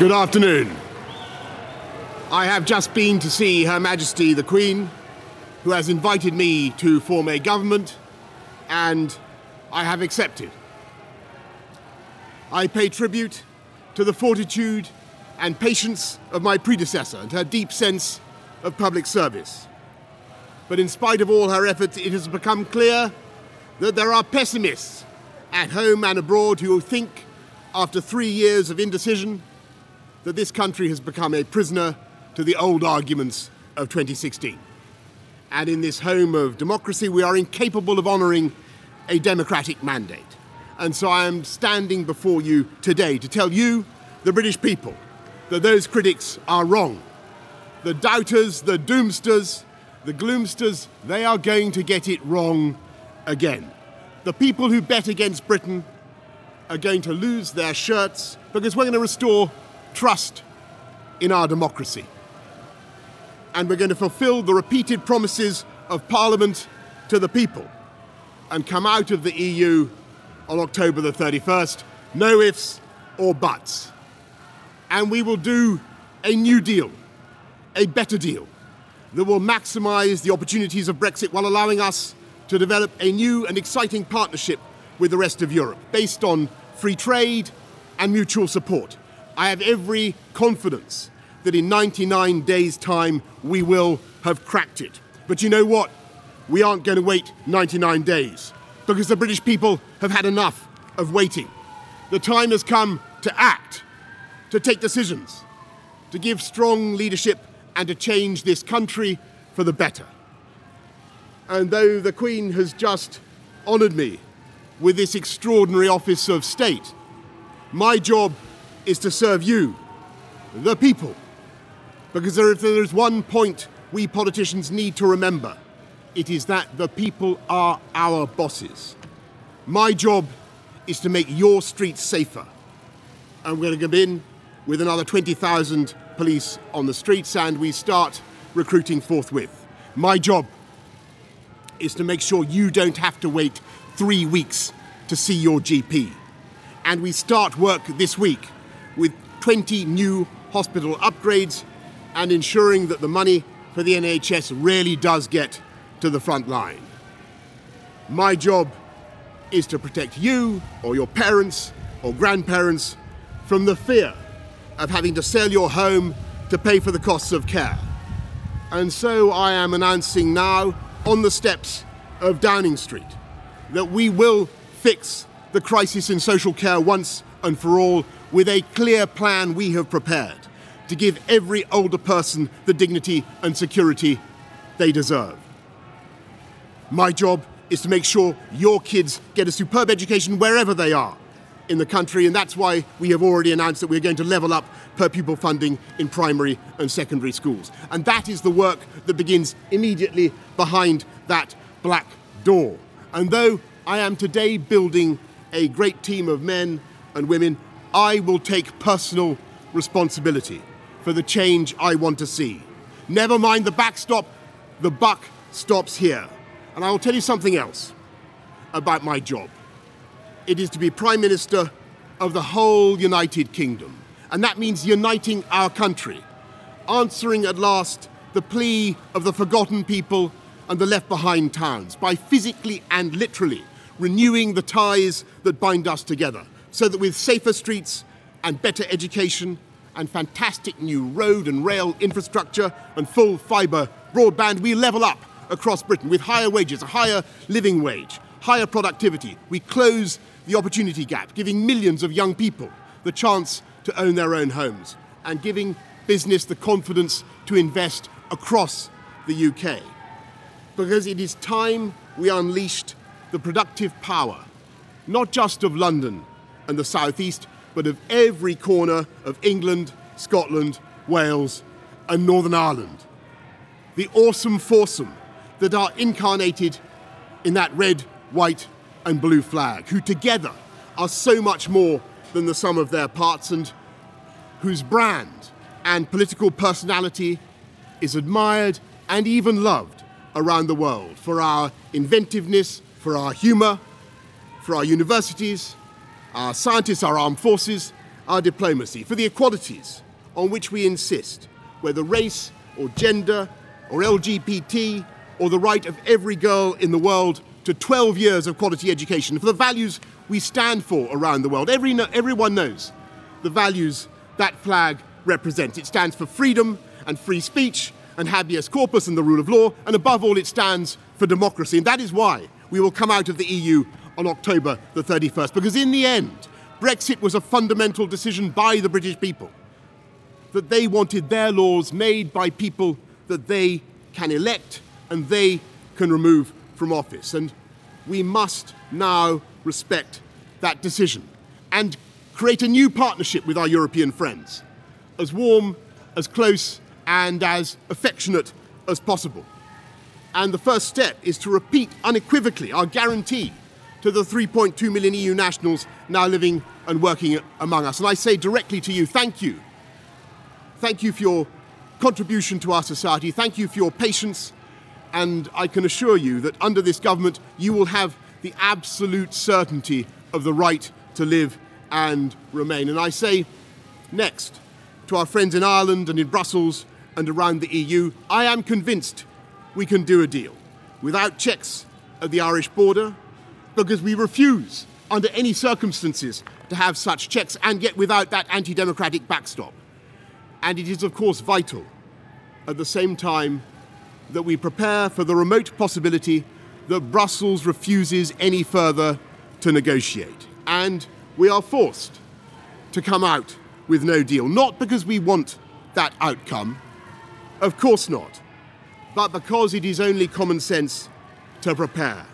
Good afternoon. I have just been to see Her Majesty the Queen, who has invited me to form a government, and I have accepted. I pay tribute to the fortitude and patience of my predecessor and her deep sense of public service. But in spite of all her efforts, it has become clear that there are pessimists at home and abroad who think, after three years of indecision, that this country has become a prisoner to the old arguments of 2016. And in this home of democracy, we are incapable of honouring a democratic mandate. And so I am standing before you today to tell you, the British people, that those critics are wrong. The doubters, the doomsters, the gloomsters, they are going to get it wrong again. The people who bet against Britain are going to lose their shirts because we're going to restore trust in our democracy. And we're going to fulfill the repeated promises of Parliament to the people and come out of the EU on October the 31st. No ifs or buts. And we will do a new deal, a better deal, that will maximise the opportunities of Brexit while allowing us to develop a new and exciting partnership with the rest of Europe based on free trade and mutual support. I have every confidence that in 99 days' time we will have cracked it. But you know what? We aren't going to wait 99 days because the British people have had enough of waiting. The time has come to act, to take decisions, to give strong leadership, and to change this country for the better. And though the Queen has just honoured me with this extraordinary office of state, my job is to serve you, the people. Because there, if there is one point we politicians need to remember, it is that the people are our bosses. My job is to make your streets safer. And we're going to come in with another 20,000 police on the streets and we start recruiting forthwith. My job is to make sure you don't have to wait three weeks to see your GP. And we start work this week with 20 new hospital upgrades and ensuring that the money for the NHS really does get to the front line. My job is to protect you or your parents or grandparents from the fear of having to sell your home to pay for the costs of care. And so I am announcing now on the steps of Downing Street that we will fix the crisis in social care once and for all with a clear plan we have prepared to give every older person the dignity and security they deserve. My job is to make sure your kids get a superb education wherever they are in the country, and that's why we have already announced that we're going to level up per pupil funding in primary and secondary schools. And that is the work that begins immediately behind that black door. And though I am today building a great team of men and women, I will take personal responsibility for the change I want to see. Never mind the backstop, the buck stops here. And I will tell you something else about my job. It is to be Prime Minister of the whole United Kingdom. And that means uniting our country, answering at last the plea of the forgotten people and the left behind towns by physically and literally renewing the ties that bind us together so that with safer streets and better education and fantastic new road and rail infrastructure and full fibre broadband, we level up across Britain with higher wages, a higher living wage, higher productivity. We close the opportunity gap, giving millions of young people the chance to own their own homes and giving business the confidence to invest across the UK. Because it is time we unleashed the productive power, not just of London and the Southeast, but of every corner of England, Scotland, Wales, and Northern Ireland. The awesome foursome that are incarnated in that red, white, and blue flag, who together are so much more than the sum of their parts and whose brand and political personality is admired and even loved around the world for our inventiveness, for our humour, for our universities, our scientists, our armed forces, our diplomacy for the equalities on which we insist, whether race or gender or LGBT or the right of every girl in the world to 12 years of quality education, for the values we stand for around the world. Every, everyone knows the values that flag represents. It stands for freedom and free speech and habeas corpus and the rule of law, and above all, it stands for democracy. And that is why we will come out of the EU on October the 31st, because in the end, Brexit was a fundamental decision by the British people that they wanted their laws made by people that they can elect and they can remove from office. And we must now respect that decision and create a new partnership with our European friends, as warm, as close, and as affectionate as possible. And the first step is to repeat unequivocally our guarantee to the 3.2 million EU nationals now living and working among us. And I say directly to you, thank you. Thank you for your contribution to our society. Thank you for your patience. And I can assure you that under this government, you will have the absolute certainty of the right to live and remain. And I say next to our friends in Ireland and in Brussels and around the EU, I am convinced we can do a deal without checks at the Irish border, because we refuse, under any circumstances, to have such checks, and yet without that anti democratic backstop. And it is, of course, vital at the same time that we prepare for the remote possibility that Brussels refuses any further to negotiate. And we are forced to come out with no deal, not because we want that outcome, of course not, but because it is only common sense to prepare.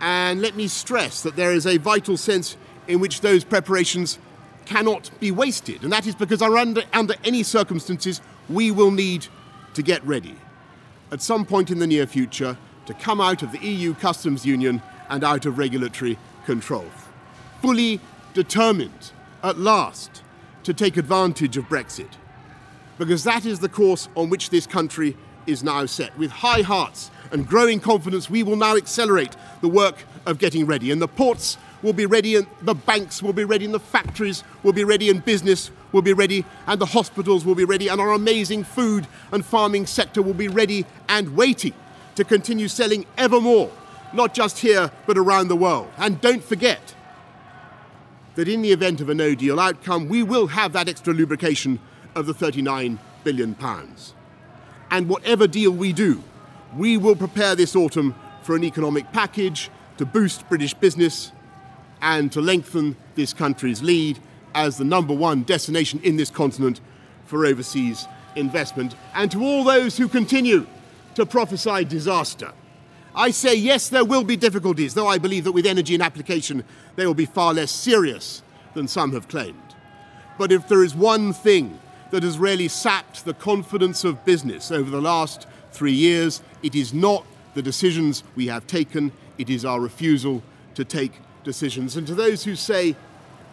And let me stress that there is a vital sense in which those preparations cannot be wasted. And that is because under, under any circumstances, we will need to get ready at some point in the near future to come out of the EU customs union and out of regulatory control. Fully determined at last to take advantage of Brexit. Because that is the course on which this country is now set. With high hearts and growing confidence, we will now accelerate the work of getting ready. And the ports will be ready, and the banks will be ready, and the factories will be ready, and business will be ready, and the hospitals will be ready, and our amazing food and farming sector will be ready and waiting to continue selling ever more, not just here, but around the world. And don't forget that in the event of a no deal outcome, we will have that extra lubrication of the 39 billion pounds. And whatever deal we do, we will prepare this autumn for an economic package to boost British business and to lengthen this country's lead as the number one destination in this continent for overseas investment. And to all those who continue to prophesy disaster, I say yes, there will be difficulties, though I believe that with energy and application they will be far less serious than some have claimed. But if there is one thing that has really sapped the confidence of business over the last three years. It is not the decisions we have taken, it is our refusal to take decisions. And to those who say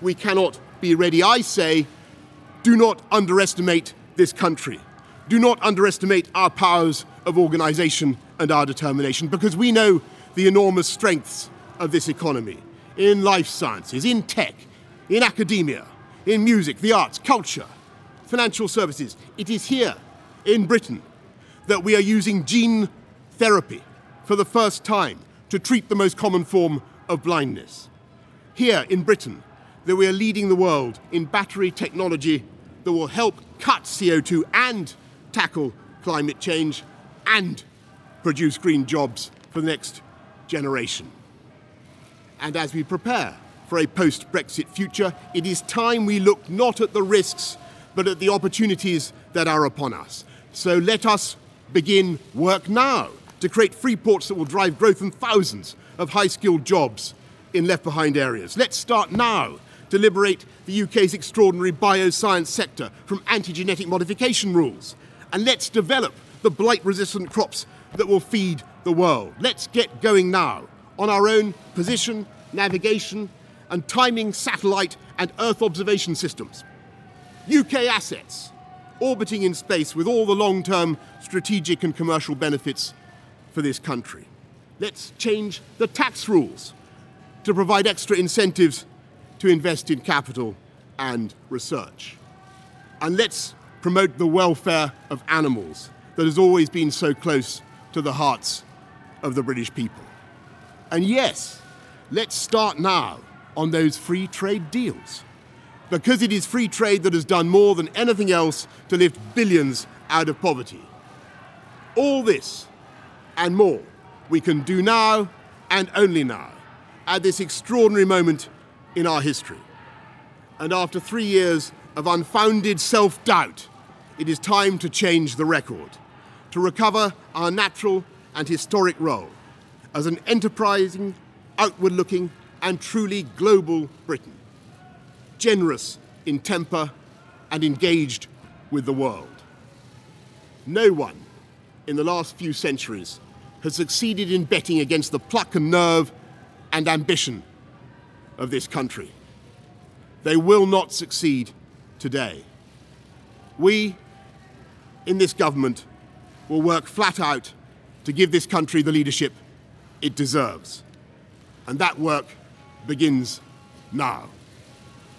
we cannot be ready, I say do not underestimate this country. Do not underestimate our powers of organisation and our determination because we know the enormous strengths of this economy in life sciences, in tech, in academia, in music, the arts, culture, financial services. It is here in Britain that we are using gene therapy for the first time to treat the most common form of blindness. Here in Britain, that we are leading the world in battery technology that will help cut CO2 and tackle climate change and produce green jobs for the next generation. And as we prepare for a post Brexit future, it is time we look not at the risks but at the opportunities that are upon us. So let us begin work now to create free ports that will drive growth and thousands of high skilled jobs in left behind areas. Let's start now to liberate the UK's extraordinary bioscience sector from anti genetic modification rules. And let's develop the blight resistant crops that will feed the world. Let's get going now on our own position, navigation, and timing satellite and Earth observation systems. UK assets orbiting in space with all the long term strategic and commercial benefits for this country. Let's change the tax rules to provide extra incentives to invest in capital and research. And let's promote the welfare of animals that has always been so close to the hearts of the British people. And yes, let's start now on those free trade deals. Because it is free trade that has done more than anything else to lift billions out of poverty. All this and more we can do now and only now, at this extraordinary moment in our history. And after three years of unfounded self doubt, it is time to change the record, to recover our natural and historic role as an enterprising, outward looking, and truly global Britain, generous in temper and engaged with the world. No one in the last few centuries has succeeded in betting against the pluck and nerve and ambition of this country. They will not succeed today. We, in this government, will work flat out to give this country the leadership it deserves. And that work begins now.